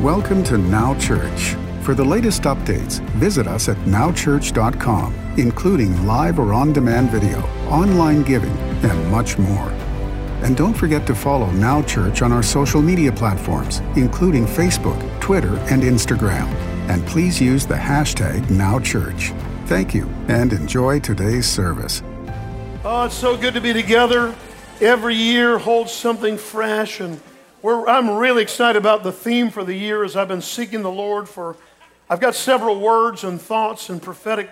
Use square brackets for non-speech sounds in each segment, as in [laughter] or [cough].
Welcome to Now Church. For the latest updates, visit us at nowchurch.com, including live or on demand video, online giving, and much more. And don't forget to follow Now Church on our social media platforms, including Facebook, Twitter, and Instagram. And please use the hashtag NowChurch. Thank you and enjoy today's service. Oh, it's so good to be together. Every year holds something fresh, and I'm really excited about the theme for the year as I've been seeking the Lord for. I've got several words and thoughts and prophetic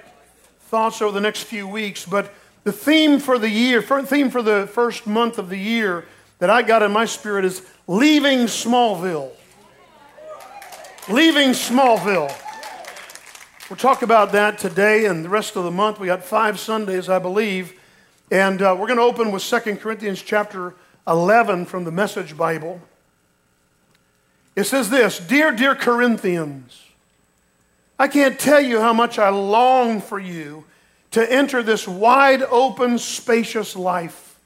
thoughts over the next few weeks, but the theme for the year, theme for the first month of the year that I got in my spirit is leaving Smallville. Leaving Smallville. We'll talk about that today and the rest of the month. We got five Sundays, I believe. And uh, we're going to open with 2 Corinthians chapter 11 from the Message Bible. It says this Dear, dear Corinthians, I can't tell you how much I long for you to enter this wide open, spacious life.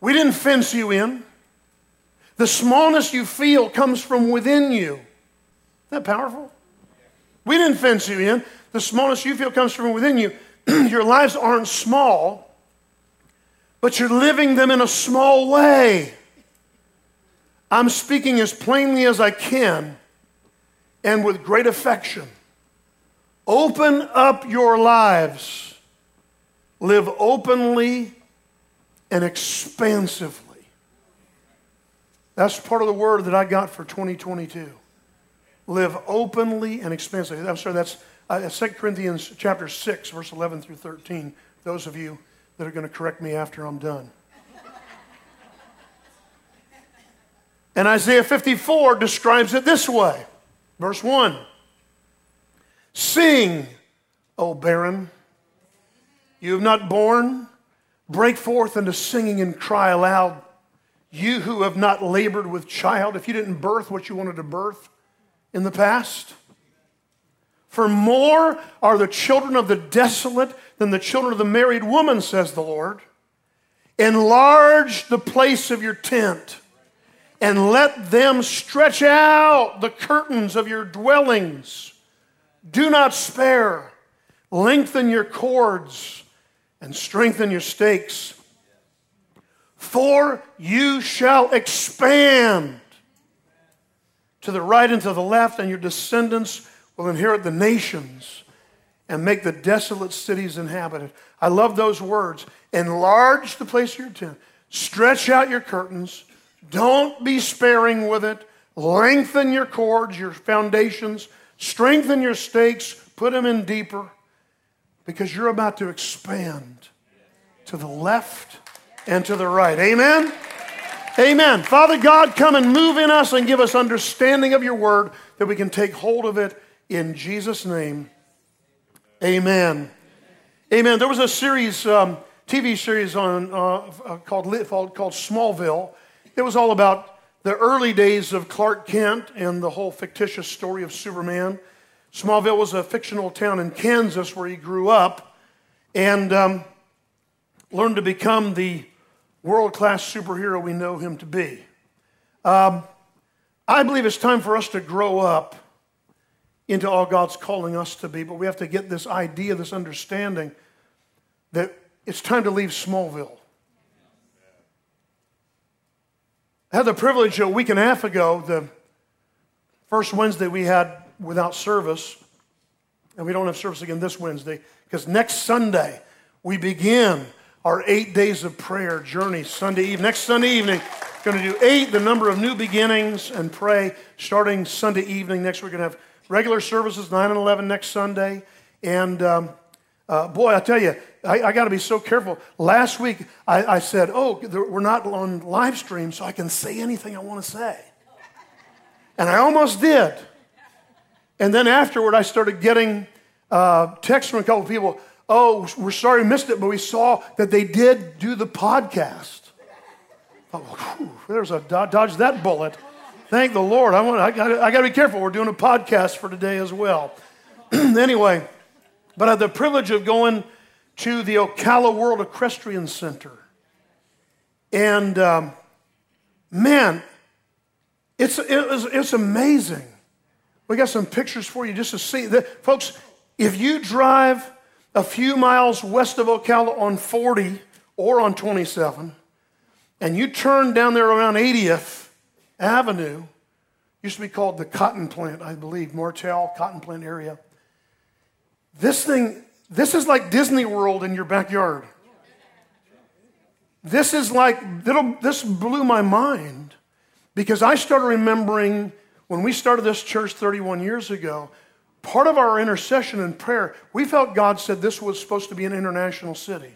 We didn't fence you in. The smallness you feel comes from within you. Isn't that powerful? We didn't fence you in. The smallness you feel comes from within you. [clears throat] your lives aren't small, but you're living them in a small way. I'm speaking as plainly as I can and with great affection. Open up your lives. Live openly and expansively. That's part of the word that I got for 2022. Live openly and expansively. I'm sorry, that's uh, 2 Corinthians chapter 6, verse 11 through 13. Those of you that are going to correct me after I'm done. And Isaiah 54 describes it this way. Verse 1 Sing, O barren, you have not borne, break forth into singing and cry aloud. You who have not labored with child, if you didn't birth what you wanted to birth in the past, for more are the children of the desolate than the children of the married woman, says the Lord. Enlarge the place of your tent and let them stretch out the curtains of your dwellings. Do not spare. Lengthen your cords and strengthen your stakes. For you shall expand to the right and to the left, and your descendants will inherit the nations and make the desolate cities inhabited. I love those words. Enlarge the place of your tent, stretch out your curtains, don't be sparing with it, lengthen your cords, your foundations, strengthen your stakes, put them in deeper, because you're about to expand to the left and to the right. Amen? Amen. Father God, come and move in us and give us understanding of your word that we can take hold of it in Jesus' name, amen. Amen. There was a series, um, TV series on uh, uh called, called called Smallville. It was all about the early days of Clark Kent and the whole fictitious story of Superman. Smallville was a fictional town in Kansas where he grew up and um, learned to become the world class superhero we know him to be. Um, I believe it's time for us to grow up into all God's calling us to be. But we have to get this idea, this understanding that it's time to leave Smallville. I had the privilege a week and a half ago, the first Wednesday we had without service, and we don't have service again this Wednesday, because next Sunday we begin our eight days of prayer journey Sunday evening. Next Sunday evening, going to do eight, the number of new beginnings, and pray starting Sunday evening. Next, we're going to have regular services, 9 and 11 next Sunday. And um, uh, boy, I tell you, I, I got to be so careful. Last week, I, I said, oh, we're not on live stream, so I can say anything I want to say. And I almost did. And then afterward, I started getting uh, texts from a couple of people. Oh, we're sorry we missed it, but we saw that they did do the podcast. Oh, there's a dodge that bullet. Thank the Lord. I, want, I, got, I got to be careful. We're doing a podcast for today as well. [clears throat] anyway, but I had the privilege of going to the Ocala World Equestrian Center. And um, man, It's, it was, it's amazing. We got some pictures for you just to see. That, folks, if you drive a few miles west of Ocala on 40 or on 27, and you turn down there around 80th Avenue, used to be called the Cotton Plant, I believe, Martel, Cotton Plant area. This thing, this is like Disney World in your backyard. This is like, this blew my mind because I started remembering when we started this church 31 years ago, part of our intercession and prayer, we felt God said this was supposed to be an international city.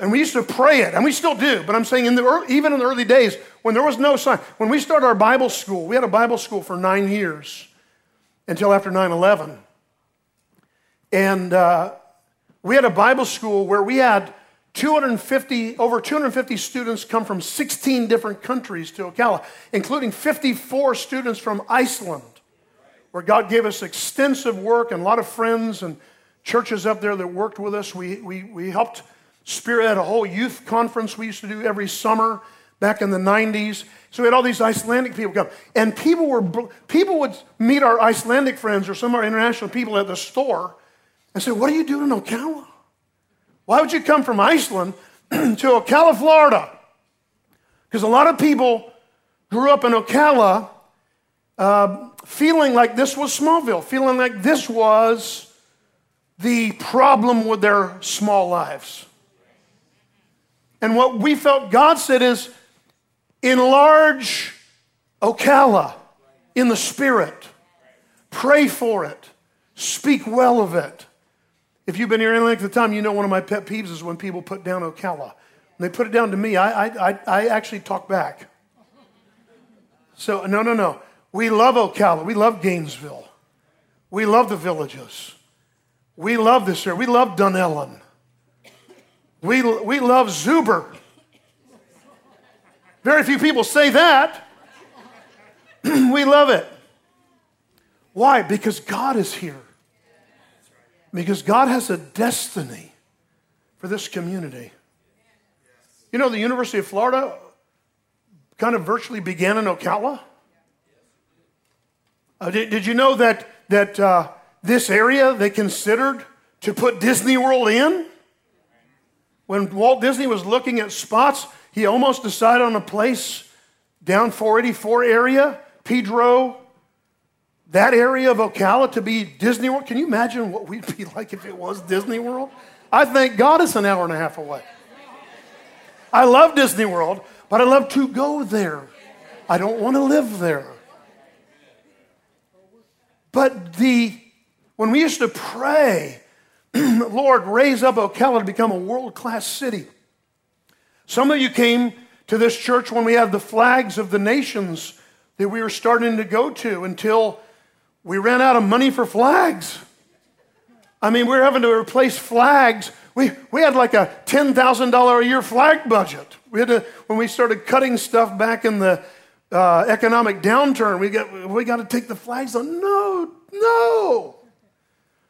And we used to pray it, and we still do. But I'm saying, in the early, even in the early days, when there was no sign, when we started our Bible school, we had a Bible school for nine years until after 9 11. And uh, we had a Bible school where we had 250, over 250 students come from 16 different countries to Ocala, including 54 students from Iceland, where God gave us extensive work and a lot of friends and churches up there that worked with us. We, we, we helped spearhead a whole youth conference we used to do every summer back in the 90s. So we had all these Icelandic people come. And people, were, people would meet our Icelandic friends or some of our international people at the store and said, What are you doing in Ocala? Why would you come from Iceland [clears throat] to Ocala, Florida? Because a lot of people grew up in Ocala uh, feeling like this was Smallville, feeling like this was the problem with their small lives. And what we felt God said is enlarge Ocala in the spirit, pray for it, speak well of it. If you've been here any length of time, you know one of my pet peeves is when people put down Ocala. They put it down to me, I, I, I, actually talk back. So, no, no, no. We love Ocala. We love Gainesville. We love the villages. We love this area. We love Dunnellon. We, we love Zuber. Very few people say that. [clears throat] we love it. Why? Because God is here. Because God has a destiny for this community. You know, the University of Florida kind of virtually began in Ocala. Uh, did, did, you know that, that uh, this area they considered to put Disney World in? When Walt Disney was looking at spots, he almost decided on a place down 484 area, Pedro, that area of Ocala to be Disney World. Can you imagine what we'd be [laughs] like if it was Disney World? I thank God it's an hour and a half away. I love Disney World, but I love to go there. I don't want to live there. But the when we used to pray, [clears throat] Lord, raise up Ocala to become a world class city. Some of you came to this church when we had the flags of the nations that we were starting to go to until we ran out of money for flags. I mean, we are having to replace flags. We, we had like a $10,000 a year flag budget. We had to, when we started cutting stuff back in the uh, economic downturn, we got, we got to take the flags on. No, no.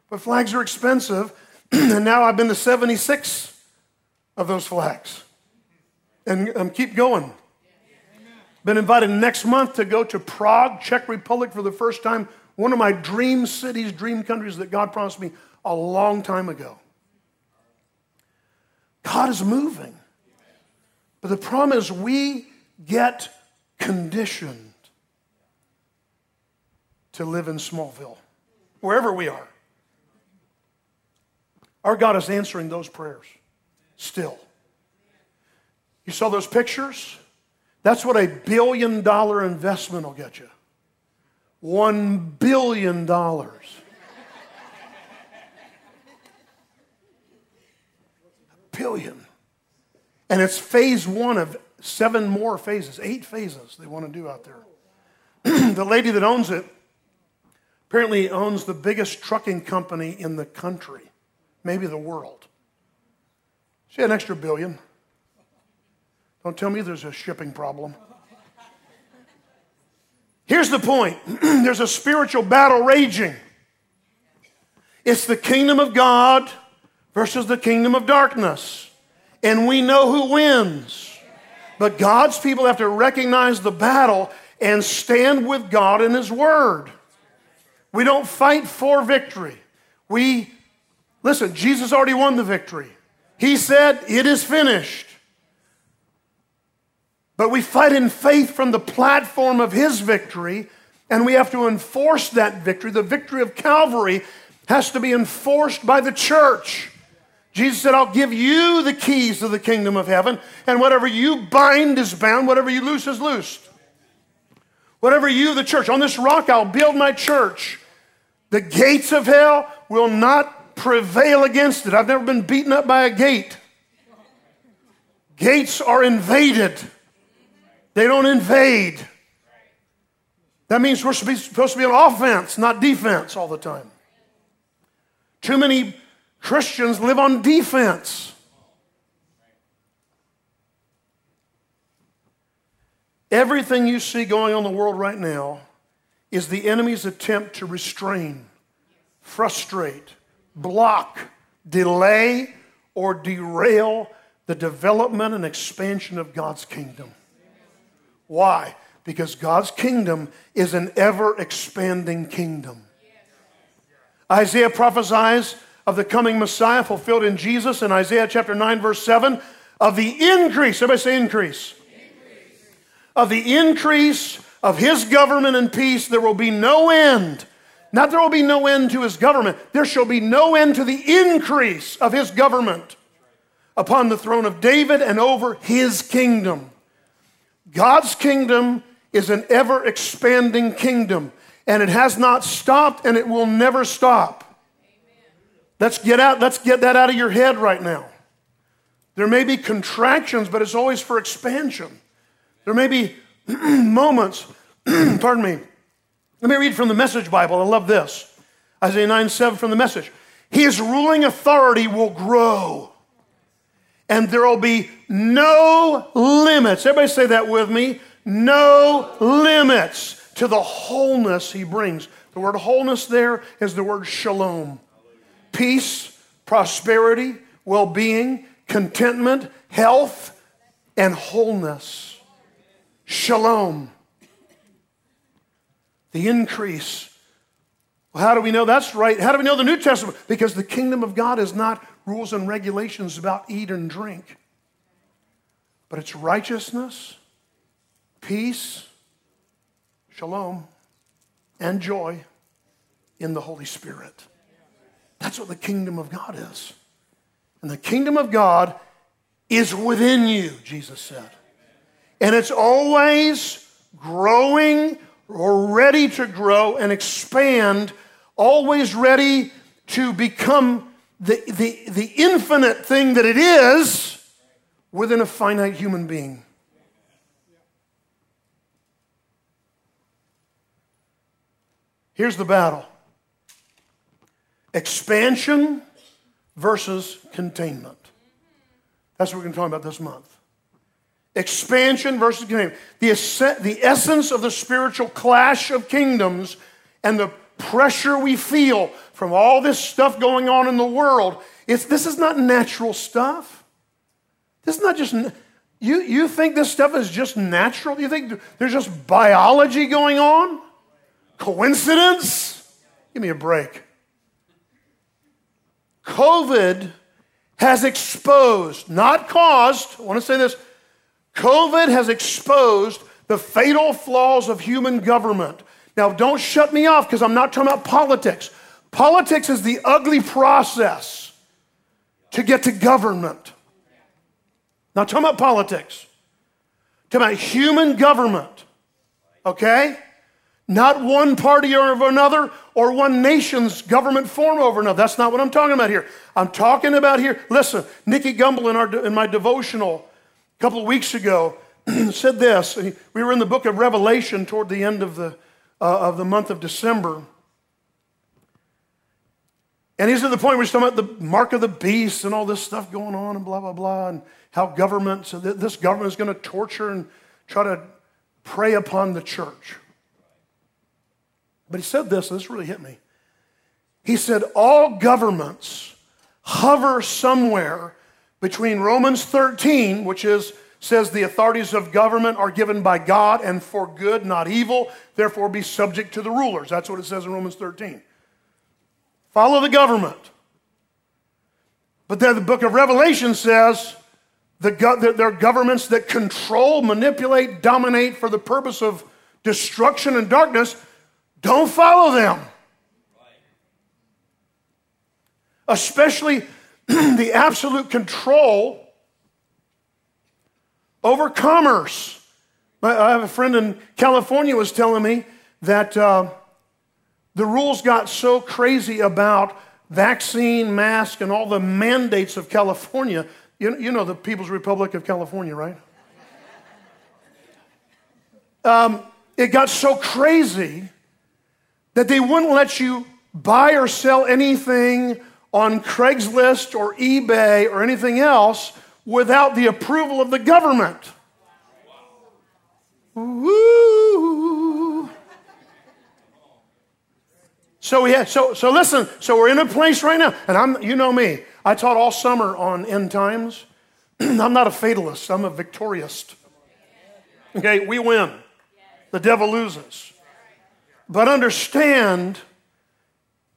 But flags are expensive. [clears throat] and now I've been to 76 of those flags. And um, keep going. Been invited next month to go to Prague, Czech Republic for the first time one of my dream cities, dream countries that God promised me a long time ago. God is moving. But the problem is, we get conditioned to live in Smallville, wherever we are. Our God is answering those prayers still. You saw those pictures? That's what a billion dollar investment will get you. $1 billion. a billion. And it's phase one of seven more phases, eight phases they want to do out there. [clears throat] the lady that owns it apparently owns the biggest trucking company in the country, maybe the world. She had an extra billion. Don't tell me there's a shipping problem. Here's the point [clears throat] there's a spiritual battle raging. It's the kingdom of God versus the kingdom of darkness. And we know who wins. But God's people have to recognize the battle and stand with God in His Word. We don't fight for victory. We, listen, Jesus already won the victory. He said, It is finished. But we fight in faith from the platform of His victory, and we have to enforce that victory. The victory of Calvary has to be enforced by the church. Jesus said, I'll give you the keys of the kingdom of heaven, and whatever you bind is bound, whatever you loose is loosed. Whatever you, the church, on this rock I'll build my church. The gates of hell will not prevail against it. I've never been beaten up by a gate. Gates are invaded, they don't invade. That means we're supposed to be on offense, not defense all the time. Too many Christians live on defense. Everything you see going on in the world right now is the enemy's attempt to restrain, frustrate, block, delay, or derail the development and expansion of God's kingdom. Why? Because God's kingdom is an ever expanding kingdom. Isaiah prophesies of the coming Messiah fulfilled in Jesus in Isaiah chapter 9, verse 7, of the increase. Everybody say increase. increase. Of the increase of his government and peace, there will be no end. Not there will be no end to his government, there shall be no end to the increase of his government upon the throne of David and over his kingdom. God's kingdom is an ever expanding kingdom, and it has not stopped and it will never stop. Let's get out, let's get that out of your head right now. There may be contractions, but it's always for expansion. There may be [clears throat] moments, [clears throat] pardon me. Let me read from the Message Bible. I love this. Isaiah 9 7 from the Message. His ruling authority will grow, and there will be no limits. Everybody say that with me. No limits to the wholeness he brings. The word wholeness there is the word shalom peace, prosperity, well being, contentment, health, and wholeness. Shalom. The increase. Well, how do we know that's right? How do we know the New Testament? Because the kingdom of God is not rules and regulations about eat and drink, but it's righteousness, peace, shalom, and joy in the Holy Spirit. That's what the kingdom of God is. And the kingdom of God is within you, Jesus said. And it's always growing or ready to grow and expand, always ready to become the, the, the infinite thing that it is within a finite human being. Here's the battle expansion versus containment. That's what we're going to talk about this month. Expansion versus containment. The, the essence of the spiritual clash of kingdoms and the pressure we feel from all this stuff going on in the world. It's, this is not natural stuff. This is not just, you, you think this stuff is just natural? You think there's just biology going on? Coincidence? Give me a break. COVID has exposed, not caused, I want to say this COVID has exposed the fatal flaws of human government. Now, don't shut me off because I'm not talking about politics. Politics is the ugly process to get to government. Not talking about politics, talking about human government. Okay? Not one party or over another or one nation's government form over another. That's not what I'm talking about here. I'm talking about here. Listen, Nicky Gumbel in, our, in my devotional a couple of weeks ago [clears throat] said this. We were in the book of Revelation toward the end of the, uh, of the month of December. And he's at the point where he's talking about the mark of the beast and all this stuff going on and blah, blah, blah, and how government, so this government is going to torture and try to prey upon the church. But he said this, and this really hit me. He said, All governments hover somewhere between Romans 13, which is says the authorities of government are given by God and for good, not evil. Therefore, be subject to the rulers. That's what it says in Romans 13. Follow the government. But then the book of Revelation says the go- there are governments that control, manipulate, dominate for the purpose of destruction and darkness. Don't follow them. Especially [clears throat] the absolute control over commerce. I have a friend in California was telling me that uh, the rules got so crazy about vaccine, mask, and all the mandates of California. You, you know the People's Republic of California, right? Um, it got so crazy that they wouldn't let you buy or sell anything on Craigslist or eBay or anything else without the approval of the government. Woo. So have, so so listen, so we're in a place right now, and I'm you know me. I taught all summer on end times. [clears throat] I'm not a fatalist, I'm a victorist. Okay, we win. The devil loses. But understand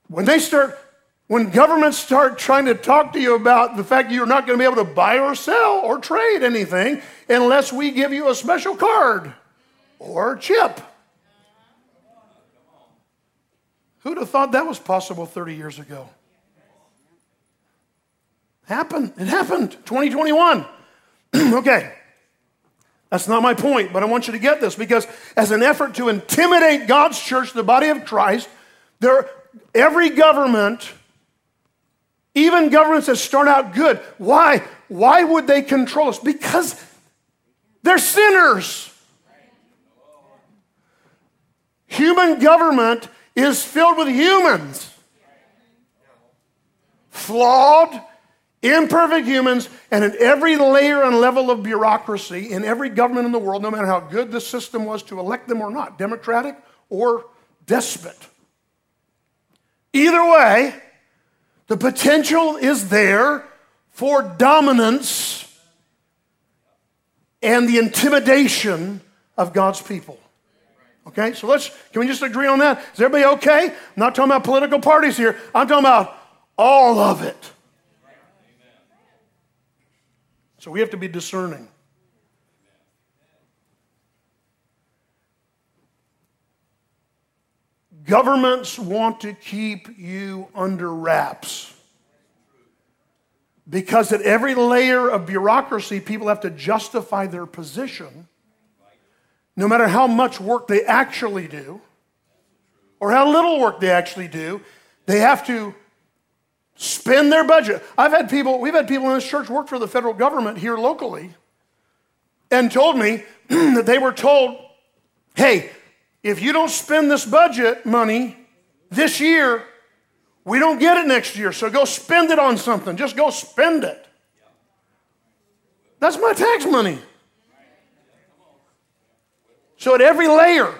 when they start when governments start trying to talk to you about the fact you're not going to be able to buy or sell or trade anything unless we give you a special card or chip. Who'd have thought that was possible 30 years ago? Happened. It happened. 2021. [clears throat] okay. That's not my point, but I want you to get this because, as an effort to intimidate God's church, the body of Christ, there, every government even governments that start out good. Why? Why would they control us? Because they're sinners. Human government is filled with humans. Flawed, imperfect humans, and in every layer and level of bureaucracy, in every government in the world, no matter how good the system was to elect them or not, democratic or despot. Either way, the potential is there for dominance and the intimidation of God's people. Okay, so let's, can we just agree on that? Is everybody okay? I'm not talking about political parties here, I'm talking about all of it. So we have to be discerning. Governments want to keep you under wraps. Because at every layer of bureaucracy, people have to justify their position, no matter how much work they actually do, or how little work they actually do, they have to spend their budget. I've had people, we've had people in this church work for the federal government here locally and told me [clears throat] that they were told, hey, if you don't spend this budget money this year, we don't get it next year. So go spend it on something. Just go spend it. That's my tax money. So at every layer,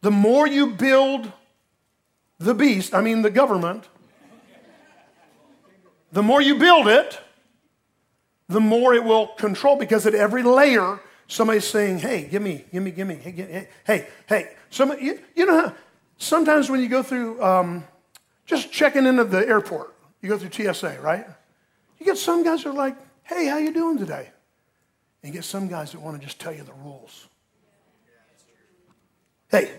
the more you build the beast, I mean the government, the more you build it, the more it will control because at every layer, Somebody's saying, hey, give me, give me, give me, hey, hey, hey, hey. Somebody, you, you know how sometimes when you go through, um, just checking into the airport, you go through TSA, right? You get some guys that are like, hey, how you doing today? And you get some guys that want to just tell you the rules. Hey,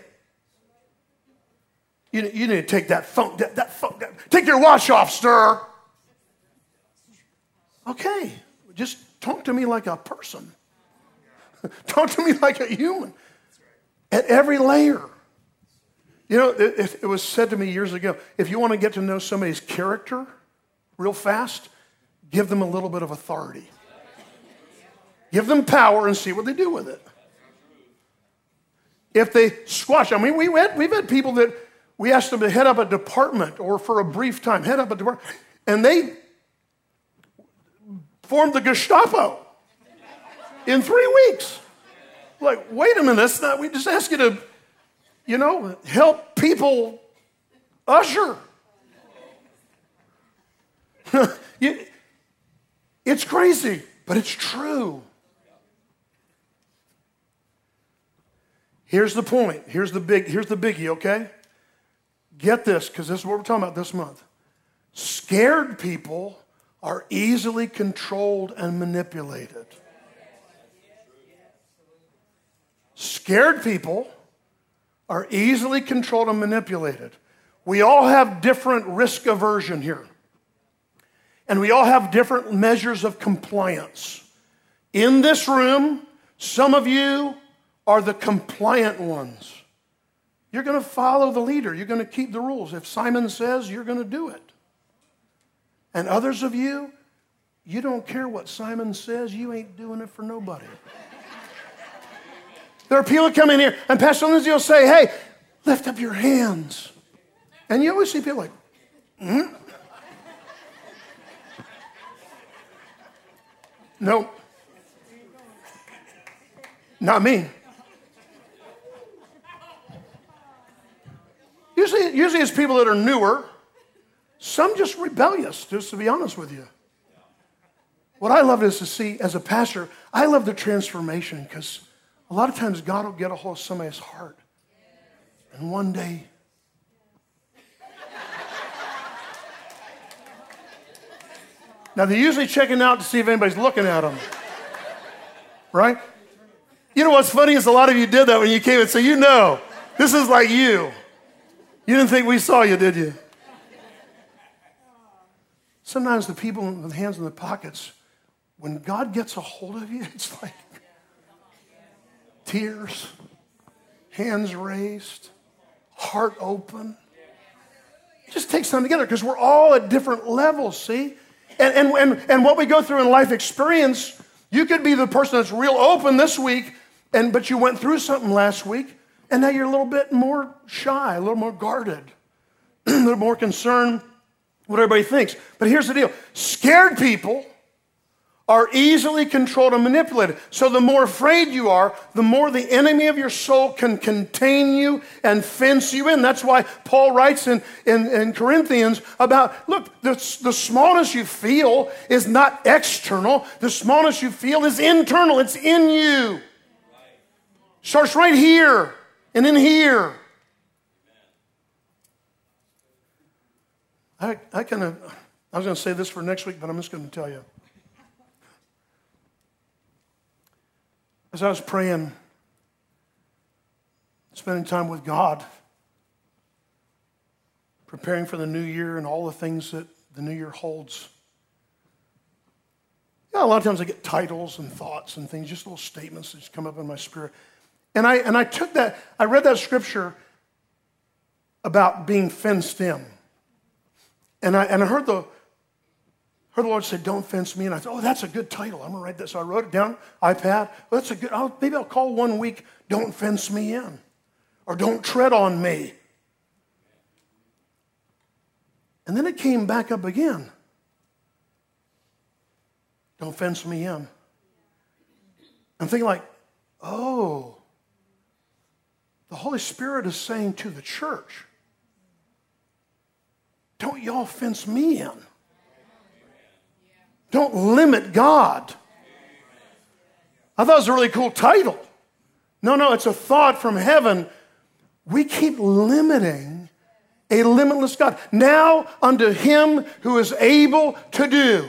you, you need to take that phone, that, that phone, that, take your watch off, sir. Okay, just talk to me like a person. [laughs] Talk to me like a human at every layer. You know, it, it, was said to me years ago if you want to get to know somebody's character real fast, give them a little bit of authority. Give them power and see what they do with it. If they squash, I mean, we had, we've had people that we asked them to head up a department or for a brief time, head up a department, and they formed the Gestapo in three weeks. Like, wait a minute, that's not, we just ask you to, you know, help people usher. [laughs] it's crazy, but it's true. Here's the point. Here's the big, here's the biggie, okay? Get this, because this is what we're talking about this month. Scared people are easily controlled and manipulated. Scared people are easily controlled and manipulated. We all have different risk aversion here. And we all have different measures of compliance. In this room, some of you are the compliant ones. You're going to follow the leader, you're going to keep the rules. If Simon says, you're going to do it. And others of you, you don't care what Simon says, you ain't doing it for nobody. there are people come in here, and Pastor Lindsay will say, Hey, lift up your hands. And you always see people like, hmm? No. Not me. Usually, usually it's people that are newer, some just rebellious, just to be honest with you. What I love is to see, as a pastor, I love the transformation because a lot of times God will get a hold of somebody's heart. And one day, now they're usually checking out to see if anybody's looking at them. Right? You know what's funny is a lot of you did that when you came and so you know, this is like you. You didn't think we saw you, did you? Sometimes the people with hands in the pockets, when God gets a hold of you, [laughs] it's like tears, hands raised, heart open. It just takes time together because we're all at different levels, see? And, and, and, and what we go through in life experience, you could be the person that's real open this week, and, but you went through something last week, and now you're a little bit more shy, a little more guarded, [clears throat] a little more concerned what everybody thinks. But here's the deal scared people are easily controlled and manipulated. So the more afraid you are, the more the enemy of your soul can contain you and fence you in. That's why Paul writes in, in, in Corinthians about look, the, the smallness you feel is not external, the smallness you feel is internal, it's in you. Starts right here and in here. I, I kind of, I was going to say this for next week, but I'm just going to tell you. As I was praying, spending time with God, preparing for the new year and all the things that the new year holds. Yeah, a lot of times I get titles and thoughts and things, just little statements that just come up in my spirit. And I, and I took that, I read that scripture about being fenced in. And I, and I heard, the, heard the Lord say, Don't fence me. And I thought, Oh, that's a good title. I'm going to write this. So I wrote it down, iPad. Well, that's a good, I'll, maybe I'll call one week, Don't Fence Me In, or Don't Tread on Me. And then it came back up again. Don't fence me in. I'm thinking, like, oh, the Holy Spirit is saying to the church, don't y'all fence me in. Don't limit God. I thought it was a really cool title. No, no, it's a thought from heaven. We keep limiting a limitless God. Now, unto him who is able to do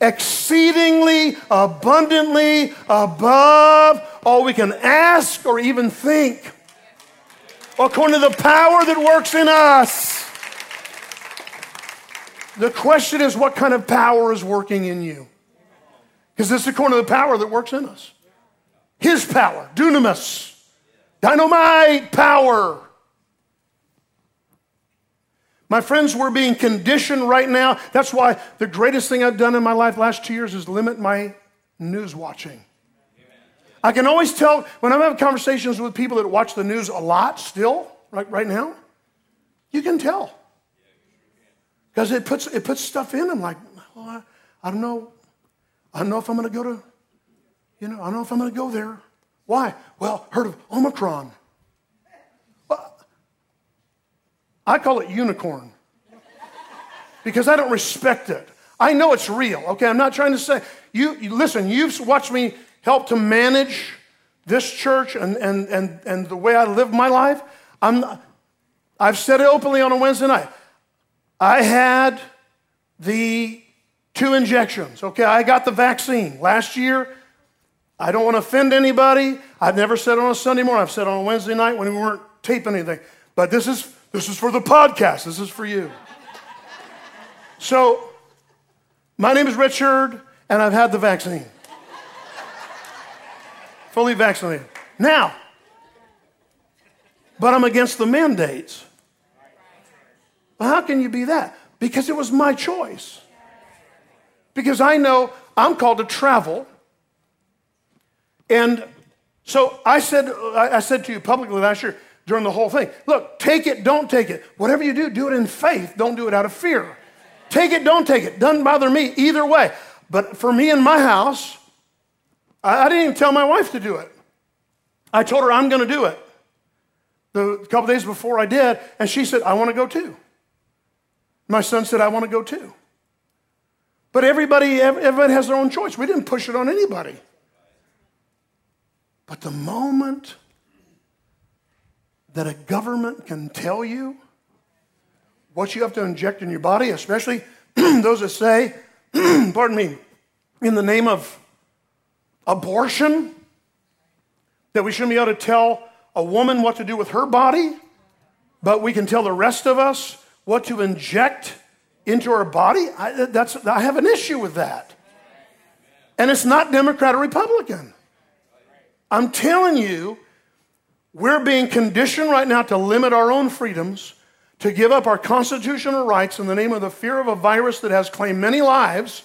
exceedingly abundantly above all we can ask or even think, according to the power that works in us. The question is, what kind of power is working in you? Because this is according to the power that works in us. His power, dunamis, dynamite power. My friends, we're being conditioned right now. That's why the greatest thing I've done in my life last two years is limit my news watching. I can always tell when I'm having conversations with people that watch the news a lot still, right, right now, you can tell. Because it puts, it puts stuff in them like, well, I, I don't know. I don't know if I'm going to go to, you know, I don't know if I'm going to go there. Why? Well, heard of Omicron. Well, I call it unicorn because I don't respect it. I know it's real, okay? I'm not trying to say, you, you listen, you've watched me help to manage this church and, and, and, and the way I live my life, I'm, I've said it openly on a Wednesday night. I had the two injections. Okay, I got the vaccine last year. I don't want to offend anybody. I've never said on a Sunday morning. I've said on a Wednesday night when we weren't taping anything. But this is this is for the podcast. This is for you. So, my name is Richard, and I've had the vaccine. Fully vaccinated. Now, but I'm against the mandates. Well, how can you be that? Because it was my choice. Because I know I'm called to travel. And so I said, I said to you publicly last year during the whole thing look, take it, don't take it. Whatever you do, do it in faith. Don't do it out of fear. Take it, don't take it. Doesn't bother me either way. But for me in my house, I, didn't even tell my wife to do it. I told her I'm going to do it. The couple days before I did, and she said, I want to go too. My son said, I want to go too. But everybody, everybody has their own choice. We didn't push it on anybody. But the moment that a government can tell you what you have to inject in your body, especially [clears throat] those that say, [clears throat] pardon me, in the name of abortion, that we shouldn't be able to tell a woman what to do with her body, but we can tell the rest of us what to inject into our body. I, that's, I have an issue with that. And it's not Democrat or Republican. I'm telling you, we're being conditioned right now to limit our own freedoms, to give up our constitutional rights in the name of the fear of a virus that has claimed many lives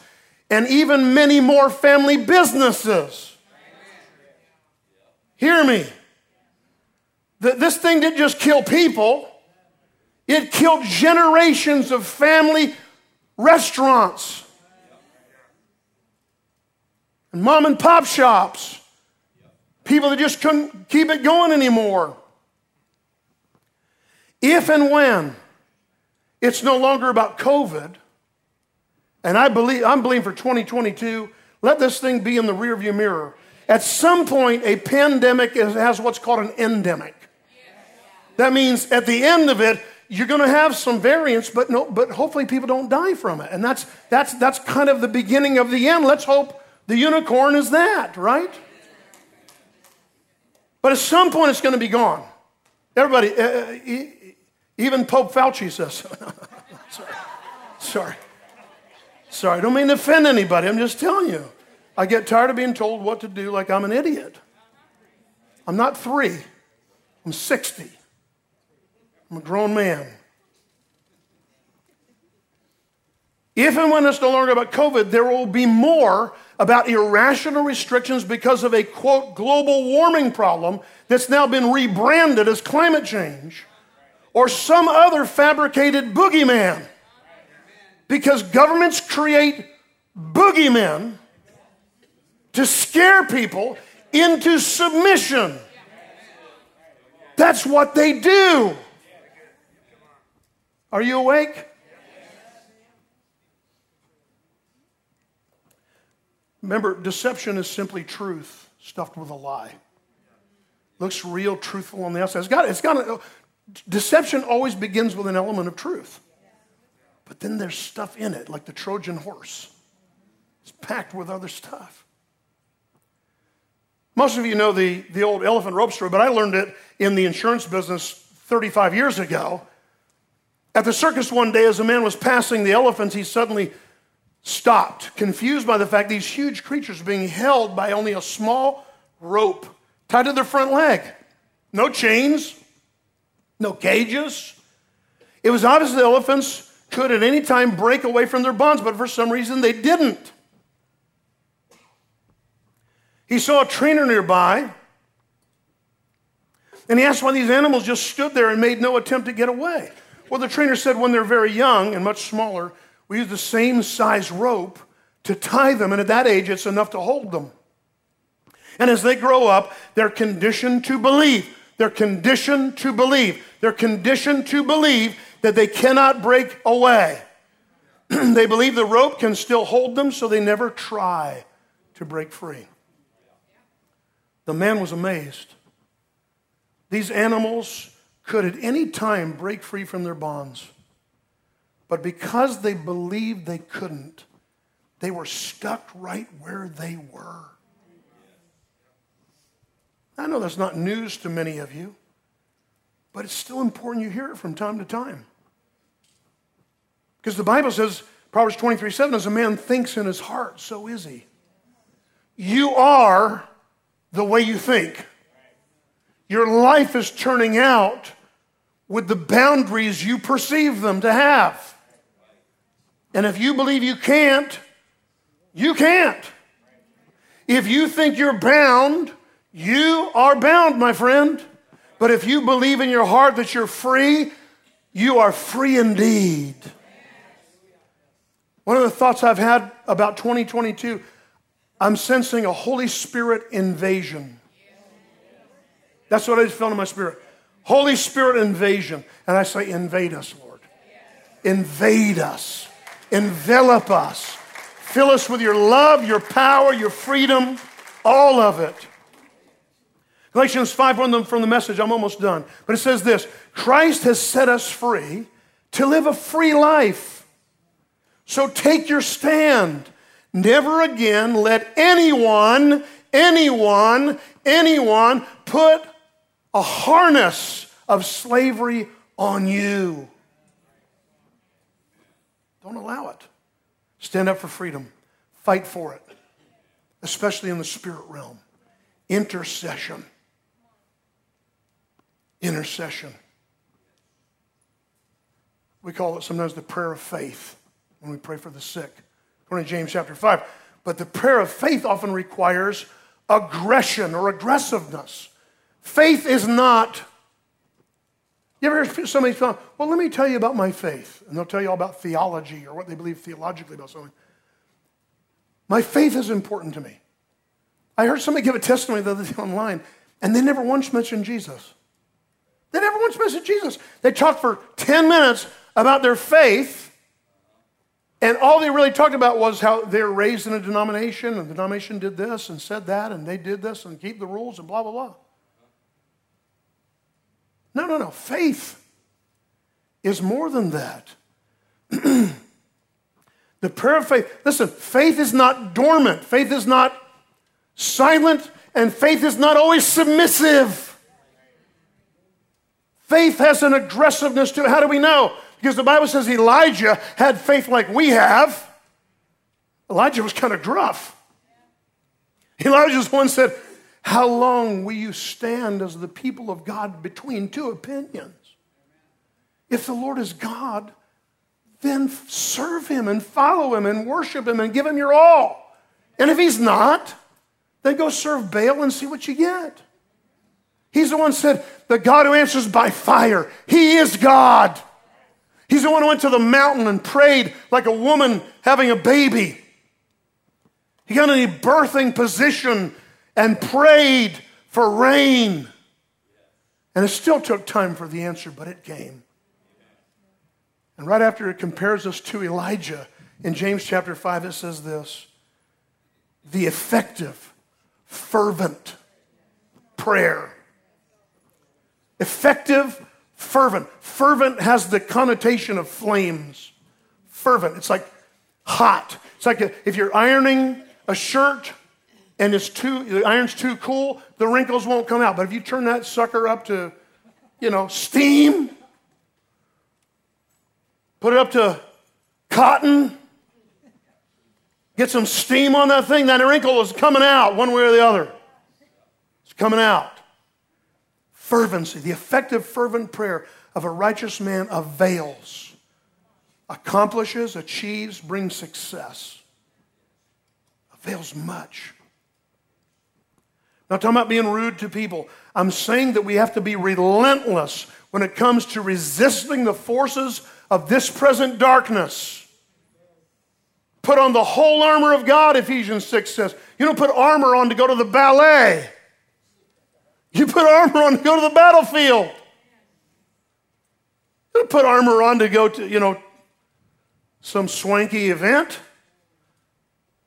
and even many more family businesses. Hear me. This thing didn't just kill people, it killed generations of family restaurants and mom and pop shops. People that just couldn't keep it going anymore. If and when it's no longer about COVID, and I believe I'm believing for 2022, let this thing be in the rearview mirror. At some point, a pandemic has what's called an endemic. That means at the end of it, you're going to have some variants, but no, but hopefully people don't die from it. And that's that's that's kind of the beginning of the end. Let's hope the unicorn is that, right? But at some point, it's going to be gone. Everybody, uh even Pope Fauci says, [laughs] sorry, sorry, sorry. I don't mean to offend anybody. I'm just telling you. I get tired of being told what to do like I'm an idiot. I'm not three, I'm 60. I'm a grown man. If and when it's no longer about COVID, there will be more about irrational restrictions because of a quote global warming problem that's now been rebranded as climate change or some other fabricated boogeyman. Because governments create boogeymen to scare people into submission. That's what they do. Are you awake? Remember, deception is simply truth stuffed with a lie. Looks real, truthful on the outside. It's got, it's got a, deception always begins with an element of truth. But then there's stuff in it, like the Trojan horse. It's packed with other stuff. Most of you know the, the old elephant rope story, but I learned it in the insurance business 35 years ago. At the circus one day, as a man was passing the elephants, he suddenly stopped, confused by the fact these huge creatures being held by only a small rope tied to their front leg. No chains, no cages. It was obvious the elephants could at any time break away from their bonds, but for some reason they didn't. He saw a trainer nearby, and he asked why these animals just stood there and made no attempt to get away. Well, the trainer said when they're very young and much smaller, we use the same size rope to tie them, and at that age, it's enough to hold them. And as they grow up, they're conditioned to believe. They're conditioned to believe. They're conditioned to believe that they cannot break away. [clears throat] they believe the rope can still hold them, so they never try to break free. The man was amazed. These animals could at any time break free from their bonds. But because they believed they couldn't, they were stuck right where they were. I know that's not news to many of you, but it's still important you hear it from time to time. Because the Bible says, Proverbs 23 7, as a man thinks in his heart, so is he. You are the way you think. Your life is turning out with the boundaries you perceive them to have. And if you believe you can't, you can't. If you think you're bound, you are bound, my friend. But if you believe in your heart that you're free, you are free indeed. One of the thoughts I've had about 2022, I'm sensing a Holy Spirit invasion. That's what I just felt in my spirit. Holy Spirit invasion. And I say, invade us, Lord. Invade us. Envelop us. Fill us with your love, your power, your freedom, all of it. Galatians 5 1 from the message, I'm almost done. But it says this Christ has set us free to live a free life. So take your stand. Never again let anyone, anyone, anyone put a harness of slavery on you. Don't allow it. Stand up for freedom. Fight for it, especially in the spirit realm. Intercession. Intercession. We call it sometimes the prayer of faith when we pray for the sick, according to James chapter 5. But the prayer of faith often requires aggression or aggressiveness. Faith is not. You ever hear somebody say, Well, let me tell you about my faith. And they'll tell you all about theology or what they believe theologically about something. My faith is important to me. I heard somebody give a testimony the other day [laughs] online, and they never once mentioned Jesus. They never once mentioned Jesus. They talked for 10 minutes about their faith, and all they really talked about was how they're raised in a denomination, and the denomination did this and said that, and they did this and keep the rules and blah, blah, blah. No, no, no. Faith is more than that. [clears throat] the prayer of faith, listen, faith is not dormant, faith is not silent, and faith is not always submissive. Faith has an aggressiveness to it. How do we know? Because the Bible says Elijah had faith like we have. Elijah was kind of gruff. Elijah's one said, How long will you stand as the people of God between two opinions? If the Lord is God, then serve him and follow him and worship him and give him your all. And if he's not, then go serve Baal and see what you get. He's the one said, the God who answers by fire. He is God. He's the one who went to the mountain and prayed like a woman having a baby. He got in a birthing position and prayed for rain. And it still took time for the answer, but it came. And right after it compares us to Elijah, in James chapter 5, it says this the effective, fervent prayer Effective, fervent. Fervent has the connotation of flames. Fervent. It's like hot. It's like if you're ironing a shirt and it's too the iron's too cool, the wrinkles won't come out. But if you turn that sucker up to, you know, steam, put it up to cotton, get some steam on that thing, that wrinkle is coming out one way or the other. It's coming out fervency, the effective, fervent prayer of a righteous man avails, accomplishes, achieves, brings success, avails much. Not talking about being rude to people. I'm saying that we have to be relentless when it comes to resisting the forces of this present darkness. Put on the whole armor of God, Ephesians 6 says. You don't put armor on to go to the ballet. You put armor on to go to the battlefield. You put armor on to go to, you know, some swanky event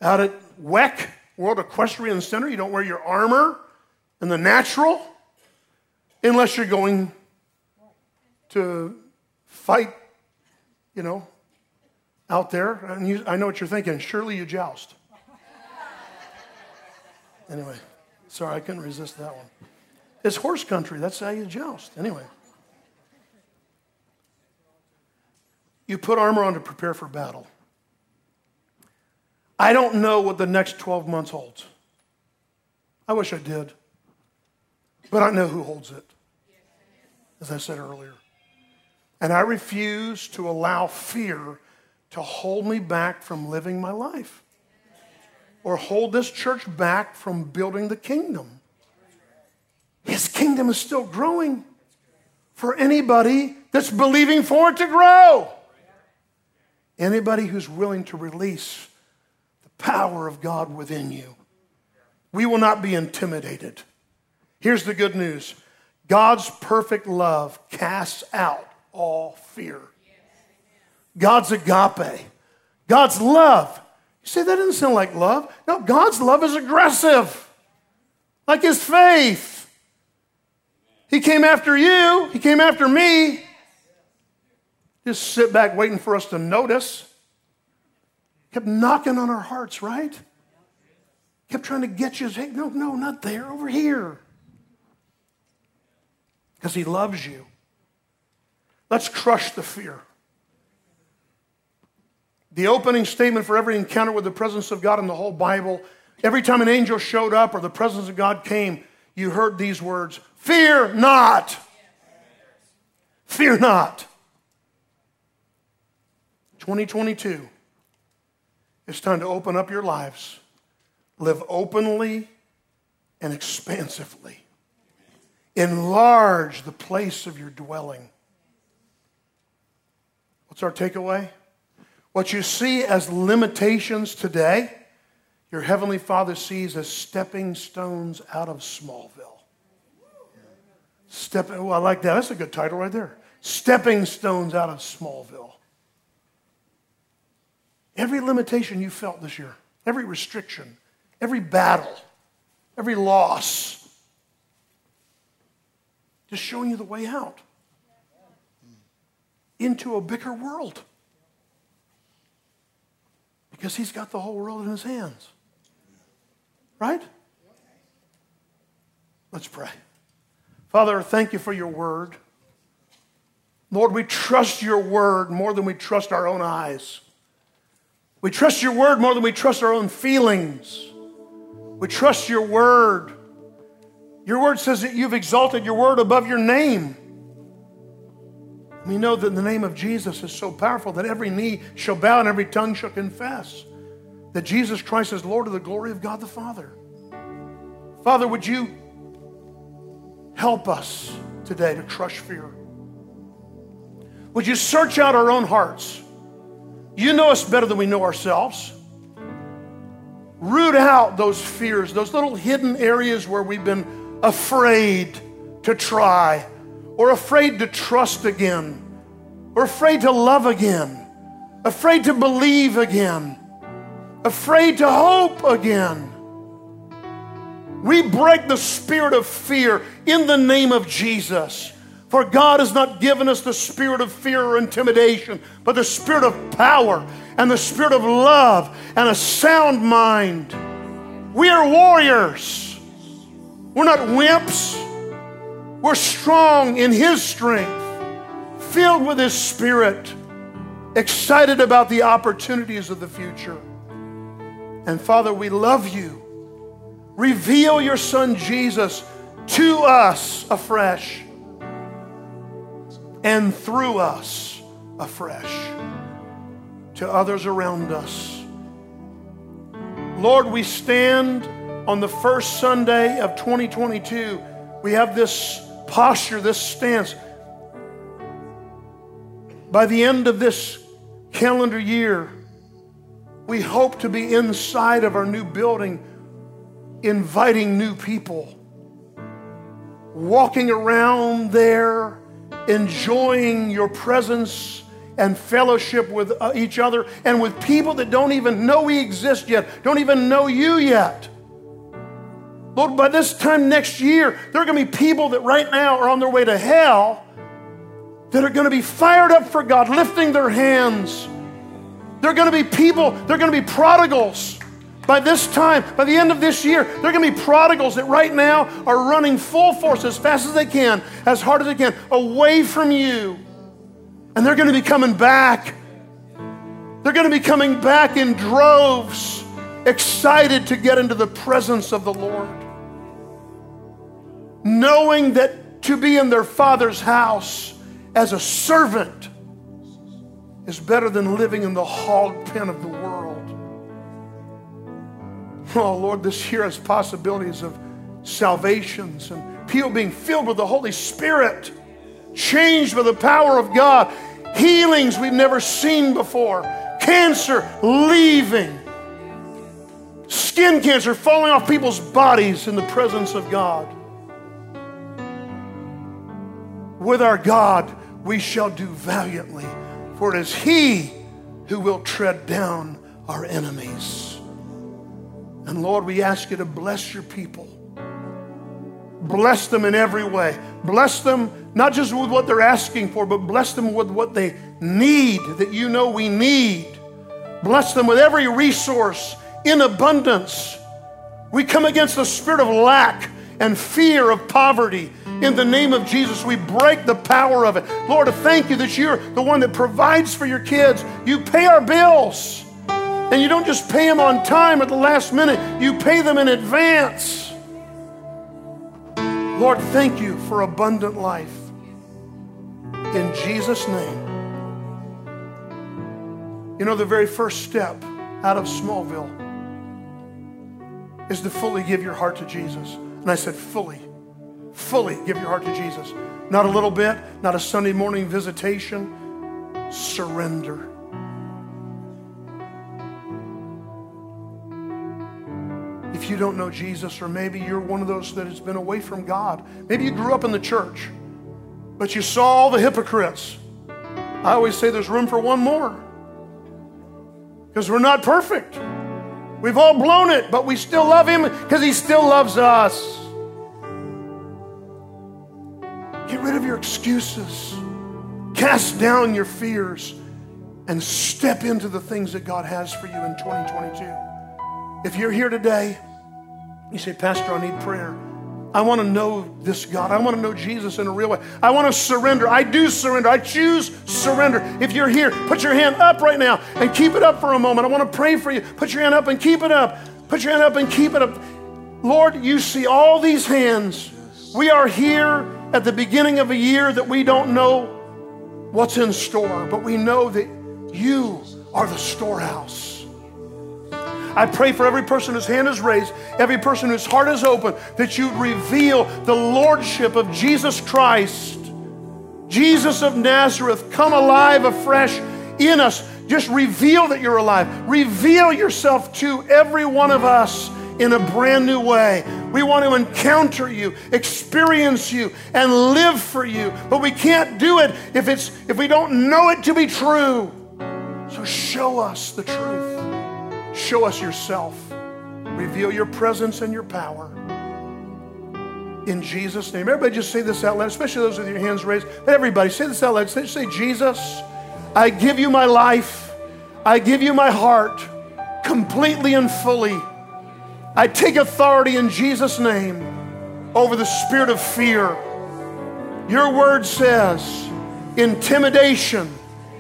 out at WEC, World Equestrian Center. You don't wear your armor in the natural unless you're going to fight, you know, out there. And you, I know what you're thinking. Surely you joust. Anyway, sorry, I couldn't resist that one. It's horse country. That's how you joust. Anyway. You put armor on to prepare for battle. I don't know what the next 12 months holds. I wish I did. But I know who holds it, as I said earlier. And I refuse to allow fear to hold me back from living my life or hold this church back from building the kingdom. His kingdom is still growing for anybody that's believing for it to grow. Anybody who's willing to release the power of God within you. We will not be intimidated. Here's the good news God's perfect love casts out all fear. God's agape, God's love. You say that doesn't sound like love. No, God's love is aggressive, like his faith. He came after you, he came after me. Just sit back waiting for us to notice. Kept knocking on our hearts, right? Kept trying to get you. Hey, no, no, not there, over here. Because he loves you. Let's crush the fear. The opening statement for every encounter with the presence of God in the whole Bible, every time an angel showed up or the presence of God came, you heard these words Fear not. Fear not. 2022, it's time to open up your lives, live openly and expansively. Enlarge the place of your dwelling. What's our takeaway? What you see as limitations today, your Heavenly Father sees as stepping stones out of Smallville. Stepping, oh, I like that. That's a good title right there. Stepping stones out of Smallville. Every limitation you felt this year, every restriction, every battle, every loss, just showing you the way out into a bigger world. Because he's got the whole world in his hands. Right? Let's pray. Father, thank you for your word. Lord, we trust your word more than we trust our own eyes. We trust your word more than we trust our own feelings. We trust your word. Your word says that you've exalted your word above your name. We know that the name of Jesus is so powerful that every knee shall bow and every tongue shall confess that Jesus Christ is Lord of the glory of God the Father. Father, would you Help us today to crush fear. Would you search out our own hearts? You know us better than we know ourselves. Root out those fears, those little hidden areas where we've been afraid to try, or afraid to trust again, or afraid to love again, afraid to believe again, afraid to hope again. We break the spirit of fear in the name of Jesus. For God has not given us the spirit of fear or intimidation, but the spirit of power and the spirit of love and a sound mind. We are warriors. We're not wimps. We're strong in His strength, filled with His spirit, excited about the opportunities of the future. And Father, we love you. Reveal your son Jesus to us afresh and through us afresh to others around us. Lord, we stand on the first Sunday of 2022. We have this posture, this stance. By the end of this calendar year, we hope to be inside of our new building inviting new people, walking around there, enjoying your presence and fellowship with uh, each other and with people that don't even know we exist yet, don't even know you yet. Lord, by this time next year, there are going to be people that right now are on their way to hell that are going to be fired up for God, lifting their hands. They're going to be people, they're going to be prodigals. By this time, by the end of this year, they're going to be prodigals that right now are running full force as fast as they can, as hard as they can, away from you. And they're going to be coming back. They're going to be coming back in droves, excited to get into the presence of the Lord. Knowing that to be in their Father's house as a servant is better than living in the hog pen of the world. Oh, Lord, this year has possibilities of salvations and people being filled with the Holy Spirit, changed by the power of God, healings we've never seen before, cancer leaving, skin cancer falling off people's bodies in the presence of God. With our God, we shall do valiantly, for it is He who will tread down our enemies. And Lord, we ask you to bless your people. Bless them in every way. Bless them not just with what they're asking for, but bless them with what they need that you know we need. Bless them with every resource in abundance. We come against the spirit of lack and fear of poverty. In the name of Jesus, we break the power of it. Lord, I thank you that you're the one that provides for your kids. You pay our bills. And you don't just pay them on time at the last minute, you pay them in advance. Lord, thank you for abundant life. In Jesus' name. You know, the very first step out of Smallville is to fully give your heart to Jesus. And I said, fully, fully give your heart to Jesus. Not a little bit, not a Sunday morning visitation. Surrender. If you don't know Jesus, or maybe you're one of those that has been away from God, maybe you grew up in the church, but you saw all the hypocrites. I always say there's room for one more because we're not perfect. We've all blown it, but we still love Him because He still loves us. Get rid of your excuses, cast down your fears, and step into the things that God has for you in 2022. If you're here today, you say, Pastor, I need prayer. I want to know this God. I want to know Jesus in a real way. I want to surrender. I do surrender. I choose surrender. If you're here, put your hand up right now and keep it up for a moment. I want to pray for you. Put your hand up and keep it up. Put your hand up and keep it up. Lord, you see all these hands. We are here at the beginning of a year that we don't know what's in store, but we know that you are the storehouse. I pray for every person whose hand is raised, every person whose heart is open, that you reveal the lordship of Jesus Christ. Jesus of Nazareth, come alive afresh in us. Just reveal that you're alive. Reveal yourself to every one of us in a brand new way. We want to encounter you, experience you, and live for you. But we can't do it if it's if we don't know it to be true. So show us the truth. Show us yourself. Reveal your presence and your power. In Jesus' name. Everybody just say this out loud, especially those with your hands raised. Everybody, say this out loud. Say, say, Jesus, I give you my life. I give you my heart completely and fully. I take authority in Jesus' name over the spirit of fear. Your word says intimidation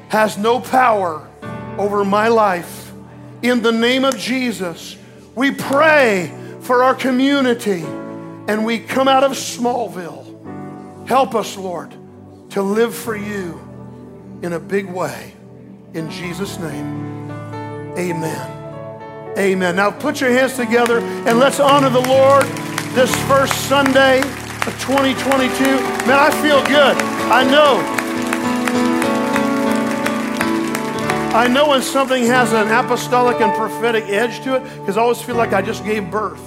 has no power over my life in the name of Jesus. We pray for our community and we come out of Smallville. Help us, Lord, to live for you in a big way. In Jesus' name, amen. Amen. Now put your hands together and let's honor the Lord this first Sunday of 2022. Man, I feel good. I know I know when something has an apostolic and prophetic edge to it because I always feel like I just gave birth.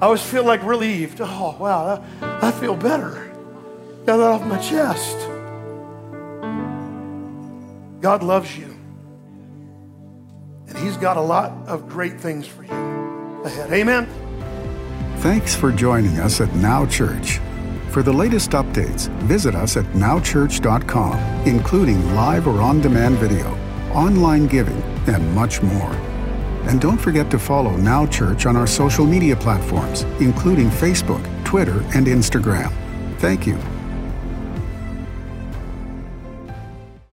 I always feel like relieved. Oh, wow, I feel better. Got that off my chest. God loves you. And He's got a lot of great things for you ahead. Amen. Thanks for joining us at Now Church. For the latest updates, visit us at nowchurch.com, including live or on demand video, online giving, and much more. And don't forget to follow Now Church on our social media platforms, including Facebook, Twitter, and Instagram. Thank you